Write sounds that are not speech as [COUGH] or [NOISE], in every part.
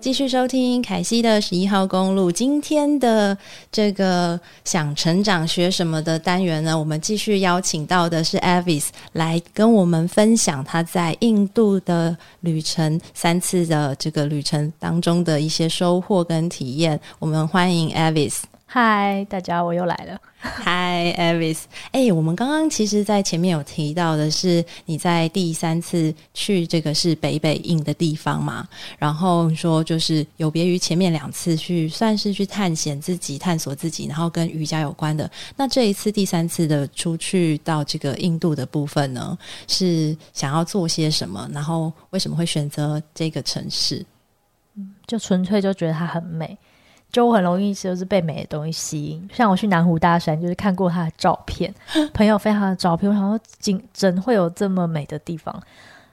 继续收听凯西的十一号公路。今天的这个想成长学什么的单元呢？我们继续邀请到的是 Avis 来跟我们分享他在印度的旅程，三次的这个旅程当中的一些收获跟体验。我们欢迎 Avis。嗨，大家，我又来了。[LAUGHS] 嗨，Avis。哎，我们刚刚其实，在前面有提到的是你在第三次去这个是北北印的地方嘛？然后说就是有别于前面两次去，算是去探险自己、探索自己，然后跟瑜伽有关的。那这一次第三次的出去到这个印度的部分呢，是想要做些什么？然后为什么会选择这个城市？嗯，就纯粹就觉得它很美。就我很容易就是被美的东西吸引，像我去南湖大山，就是看过他的照片，[LAUGHS] 朋友分享的照片，我想说，怎怎会有这么美的地方？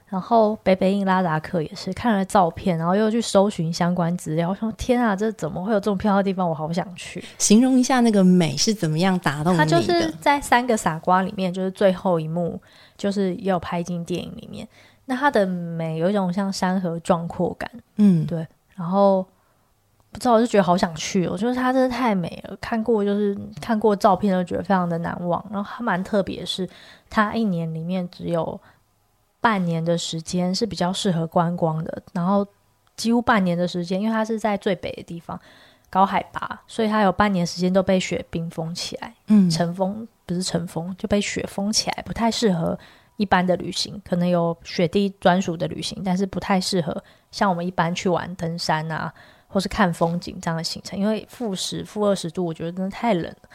然后北北印拉达克也是看了照片，然后又去搜寻相关资料，我想说天啊，这怎么会有这么漂亮的地方？我好想去。形容一下那个美是怎么样打动你的？它就是在三个傻瓜里面，就是最后一幕，就是也有拍进电影里面。那它的美有一种像山河壮阔感，嗯，对，然后。不知道，我就觉得好想去哦！就是它真的太美了，看过就是看过照片都觉得非常的难忘。然后它蛮特别的是，它一年里面只有半年的时间是比较适合观光的，然后几乎半年的时间，因为它是在最北的地方，高海拔，所以它有半年时间都被雪冰封起来，嗯，尘封不是尘封就被雪封起来，不太适合一般的旅行。可能有雪地专属的旅行，但是不太适合像我们一般去玩登山啊。或是看风景这样的行程，因为负十、负二十度，我觉得真的太冷了。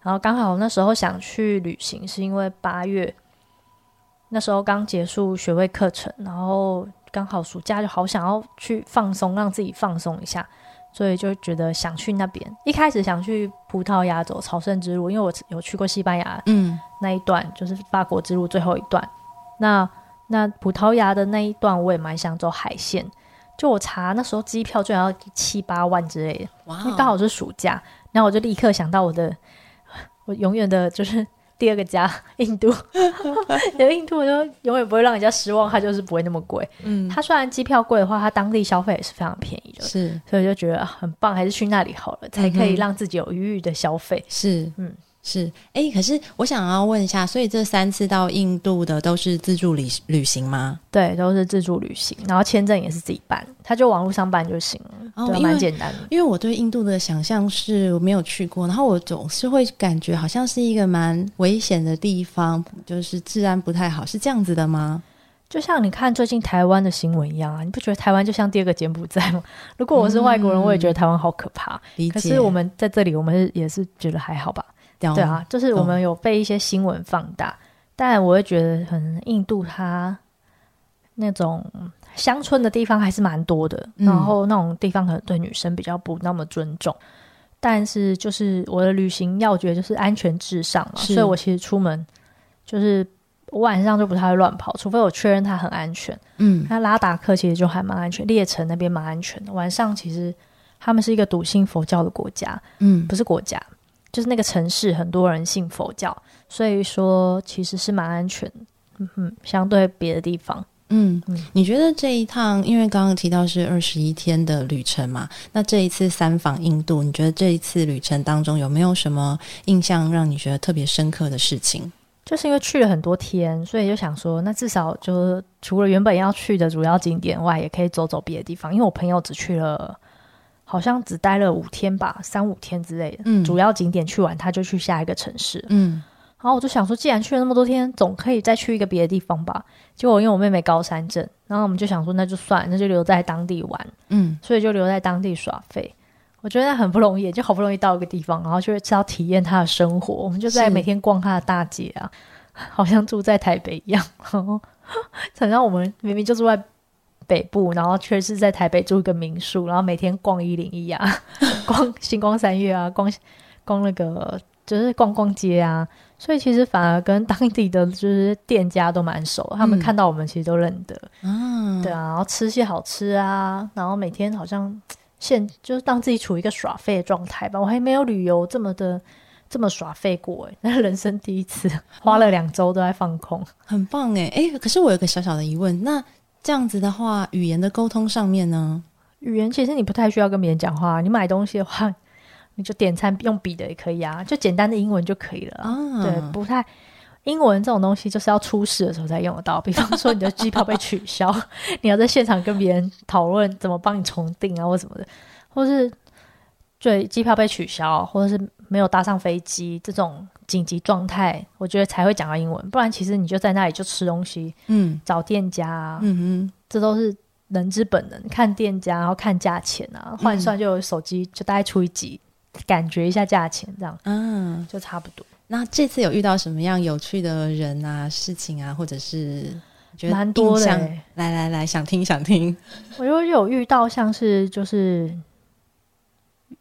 然后刚好那时候想去旅行，是因为八月那时候刚结束学位课程，然后刚好暑假就好想要去放松，让自己放松一下，所以就觉得想去那边。一开始想去葡萄牙走朝圣之路，因为我有去过西班牙，嗯，那一段就是法国之路最后一段。那那葡萄牙的那一段，我也蛮想走海线。就我查那时候机票就要七八万之类的刚好是暑假，然后我就立刻想到我的，[LAUGHS] 我永远的就是第二个家印度，[LAUGHS] 因为印度我就永远不会让人家失望，它就是不会那么贵。嗯，它虽然机票贵的话，它当地消费也是非常便宜的，是，所以就觉得很棒，还是去那里好了，才可以让自己有余裕的消费。是，嗯。是，哎、欸，可是我想要问一下，所以这三次到印度的都是自助旅旅行吗？对，都是自助旅行，然后签证也是自己办，他就网络上办就行了，哦，对，蛮简单的。因为我对印度的想象是我没有去过，然后我总是会感觉好像是一个蛮危险的地方，就是治安不太好，是这样子的吗？就像你看最近台湾的新闻一样啊，你不觉得台湾就像第二个柬埔寨吗？如果我是外国人，我也觉得台湾好可怕。理解。可是我们在这里，我们也是觉得还好吧。对啊，就是我们有被一些新闻放大，哦，但我会觉得，可能印度它那种乡村的地方还是蛮多的，嗯，然后那种地方可能对女生比较不那么尊重。但是就是我的旅行要诀就是安全至上嘛，所以我其实出门就是我晚上就不太会乱跑，除非我确认它很安全。嗯，那拉达克其实就还蛮安全，列城那边蛮安全的。晚上其实他们是一个笃信佛教的国家，嗯，不是国家。就是那个城市很多人信佛教，所以说其实是蛮安全的。嗯哼，相对别的地方，嗯嗯，你觉得这一趟，因为刚刚提到是二十一天的旅程嘛，那这一次三访印度，你觉得这一次旅程当中有没有什么印象让你觉得特别深刻的事情？就是因为去了很多天，所以就想说，那至少就除了原本要去的主要景点外，也可以走走别的地方。因为我朋友只去了。好像只待了五天吧，三五天之类的。嗯，主要景点去完，他就去下一个城市。嗯，然后我就想说，既然去了那么多天，总可以再去一个别的地方吧。结果因为我妹妹高山症，然后我们就想说，那就算，那就留在当地玩。嗯，所以就留在当地耍废。我觉得很不容易，就好不容易到一个地方，然后就是要体验他的生活。我们就在每天逛他的大街啊，好像住在台北一样。然后，[LAUGHS] 好像我们明明就住在。北部，然后却是在台北住一个民宿，然后每天逛一零一啊，[LAUGHS] 逛星光三月啊，逛逛那个就是逛逛街啊，所以其实反而跟当地的就是店家都蛮熟，他们看到我们其实都认得，嗯，对啊，然后吃些好吃啊，然后每天好像现就是让自己处于一个耍废的状态吧，我还没有旅游这么的这么耍废过诶，[LAUGHS] 那人生第一次，花了两周都在放空，很棒诶。诶，可是我有个小小的疑问，那。这样子的话，语言的沟通上面呢？语言其实你不太需要跟别人讲话，你买东西的话，你就点餐用笔的也可以啊，就简单的英文就可以了。啊、对，不太英文这种东西就是要出事的时候才用得到。比方说你的机票被取消，[LAUGHS] 你要在现场跟别人讨论怎么帮你重订啊，或什么的，或是对机票被取消，或者是没有搭上飞机这种紧急状态，我觉得才会讲到英文。不然其实你就在那里就吃东西，嗯，找店家啊，嗯哼，这都是。人之本能，看店家，然后看价钱啊，换算就有手机、嗯、就大概除以几，感觉一下价钱这样，嗯，就差不多。那这次有遇到什么样有趣的人啊、事情啊，或者是觉得蛮多的、欸？来来来，想听想听。我就有遇到像是就是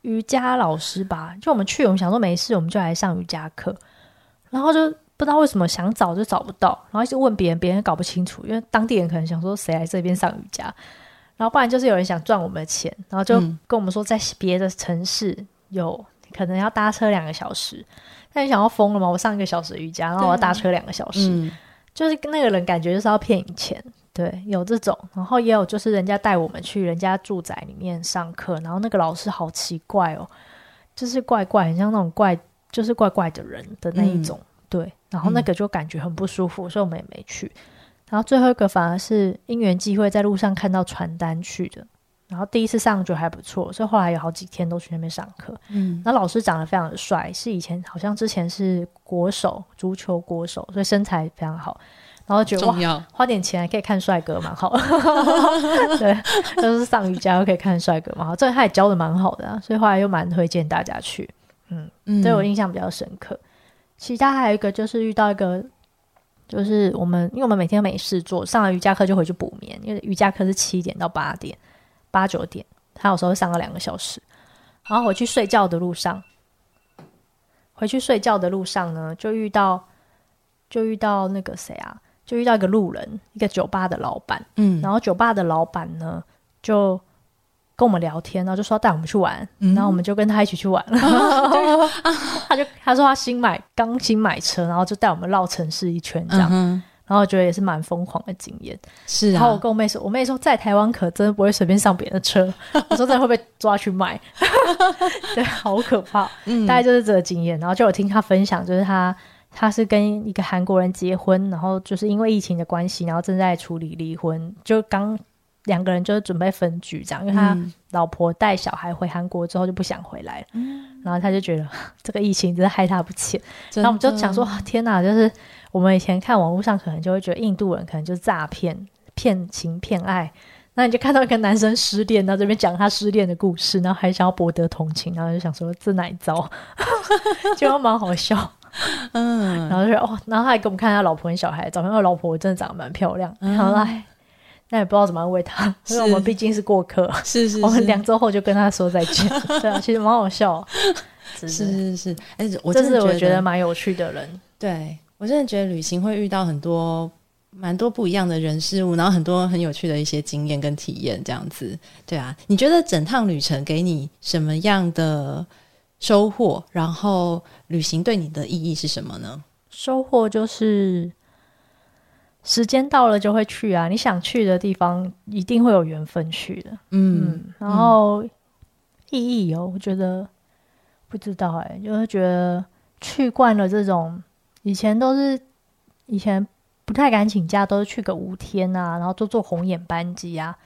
瑜伽老师吧，就我们去，我们想说没事，我们就来上瑜伽课，然后就。不知道为什么想找就找不到，然后一直问别人，别人搞不清楚，因为当地人可能想说谁来这边上瑜伽，然后不然就是有人想赚我们的钱，然后就跟我们说在别的城市有可能要搭车两个小时，那你想要疯了吗？我上一个小时瑜伽，然后我要搭车两个小时，嗯、就是跟那个人感觉就是要骗你钱，对，有这种，然后也有就是人家带我们去人家住宅里面上课，然后那个老师好奇怪哦，就是怪怪，很像那种怪，就是怪怪的人的那一种。嗯对，然后那个就感觉很不舒服，嗯、所以我们也没去。然后最后一个反而是因缘际会，在路上看到传单去的。然后第一次上觉得还不错，所以后来有好几天都去那边上课。嗯，那老师长得非常的帅，是以前好像之前是国手，足球国手，所以身材非常好。然后觉得哇，花点钱还可以看帅哥，蛮好。[LAUGHS] 对，就是上瑜伽又可以看帅哥，蛮好。这他也教的蛮好的啊，所以后来又蛮推荐大家去。嗯，嗯，对我印象比较深刻。其他还有一个就是遇到一个，就是我们因为我们每天没事做，上了瑜伽课就回去补眠，因为瑜伽课是七点到八点，八九点，他有时候会上个两个小时。然后回去睡觉的路上，回去睡觉的路上呢，就遇到就遇到那个谁啊，就遇到一个路人，一个酒吧的老板，嗯，然后酒吧的老板呢就。跟我们聊天，然后就说带我们去玩，嗯、然后我们就跟他一起去玩了。啊、他就他说他新买刚新买车，然后就带我们绕城市一圈这样，嗯、然后我觉得也是蛮疯狂的经验。是、啊，然后我跟我妹说，我妹说在台湾可真的不会随便上别人的车。[LAUGHS] 我说这会被抓去卖？[LAUGHS] 对，好可怕。嗯、大概就是这个经验。然后就有听他分享，就是他他是跟一个韩国人结婚，然后就是因为疫情的关系，然后正在处理离婚，就刚。两个人就是准备分居这样，因为他老婆带小孩回韩国之后就不想回来了，嗯、然后他就觉得 [LAUGHS] 这个疫情真的害他不浅。然后我们就想说，天哪，就是我们以前看网络上可能就会觉得印度人可能就是诈骗、骗情、骗爱，那你就看到一个男生失恋，然后这边讲他失恋的故事，然后还想要博得同情，然后就想说这哪一招，[LAUGHS] 就蛮好笑。嗯，然后就说哦，然后他还给我们看他老婆跟小孩照片，他老婆真的长得蛮漂亮，然后来。那也不知道怎么安慰他，因为我们毕竟是过客，是是，是，[LAUGHS] 我们两周后就跟他说再见。[LAUGHS] 对啊，其实蛮好笑，是是是。哎，我真的我觉得蛮有趣的人。对，我真的觉得旅行会遇到很多蛮多不一样的人事物，然后很多很有趣的一些经验跟体验，这样子。对啊，你觉得整趟旅程给你什么样的收获？然后旅行对你的意义是什么呢？收获就是。时间到了就会去啊！你想去的地方，一定会有缘分去的。嗯，嗯，然后、嗯、意义哦，我觉得不知道哎，就是觉得去惯了这种，以前都是以前不太敢请假，都是去个五天啊，然后都坐红眼班机啊。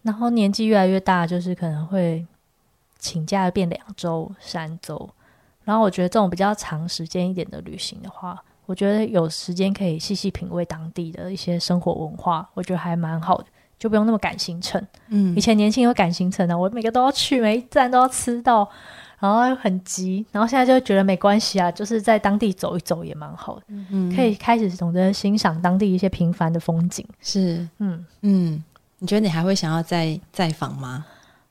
然后年纪越来越大，就是可能会请假变两周、三周。然后我觉得这种比较长时间一点的旅行的话。我觉得有时间可以细细品味当地的一些生活文化，我觉得还蛮好的，就不用那么赶行程。嗯，以前年轻有赶行程的，我每个都要去，每一站都要吃到，然后很急。然后现在就觉得没关系啊，就是在当地走一走也蛮好的，嗯，可以开始懂得欣赏当地一些平凡的风景。是，嗯嗯，你觉得你还会想要再再访吗？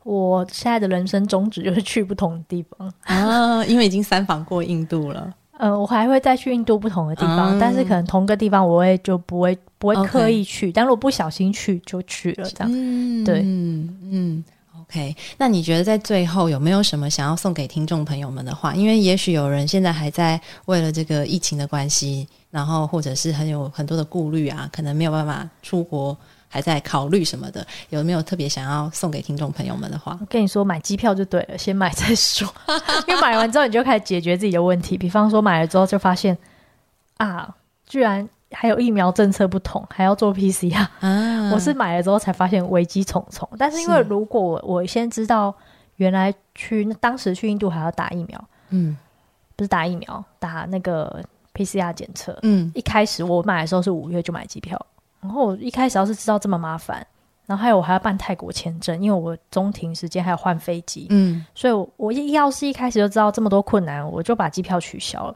我现在的人生宗旨就是去不同的地方啊，因为已经三访过印度了。嗯，我还会再去印度不同的地方，嗯、但是可能同个地方我会就不会不会刻意去.但如果不小心去就去了这样。嗯，对，嗯嗯，OK。那你觉得在最后有没有什么想要送给听众朋友们的话？因为也许有人现在还在为了这个疫情的关系，然后或者是很有很多的顾虑啊，可能没有办法出国还在考虑什么的，有没有特别想要送给听众朋友们的话？我跟你说，买机票就对了，先买再说。[LAUGHS] 因为买完之后，你就开始解决自己的问题。比方说，买了之后就发现啊，居然还有疫苗政策不同，还要做 PCR 啊！我是买了之后才发现危机重重。但是因为如果我我先知道，原来去当时去印度还要打疫苗，嗯。不是打疫苗，打那个 PCR 检测。嗯，一开始我买的时候是五月就买机票，然后我一开始要是知道这么麻烦，然后还有我还要办泰国签证，因为我中停时间还要换飞机。嗯，所以我一要是一开始就知道这么多困难，我就把机票取消了。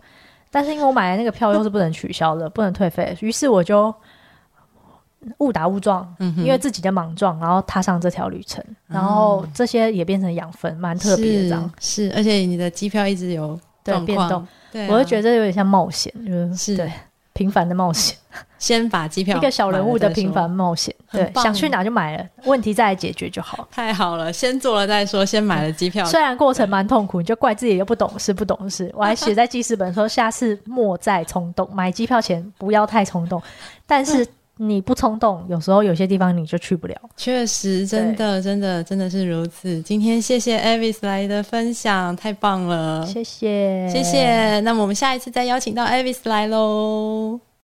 但是因为我买的那个票又是不能取消的，不能退费，于是我就误打误撞，嗯，因为自己的莽撞，然后踏上这条旅程，然后这些也变成养分，蛮特别的这样。是，而且你的机票一直有。对，变动，对啊，我就觉得有点像冒险，就是对平凡的冒险。先把机票，一个小人物的平凡冒险，对，想去哪就买了，问题再来解决就好。太好了，先做了再说，先买了机票。虽然过程蛮痛苦，你就怪自己又不懂事，不懂事。我还 [LAUGHS] 写在记事本说，下次莫再冲动，买机票前不要太冲动。但是。你不冲动，有时候有些地方你就去不了。确实，真的，真的，真的是如此。今天谢谢 Avis 来的分享，太棒了，谢谢，谢谢。那么我们下一次再邀请到 Avis 来喽。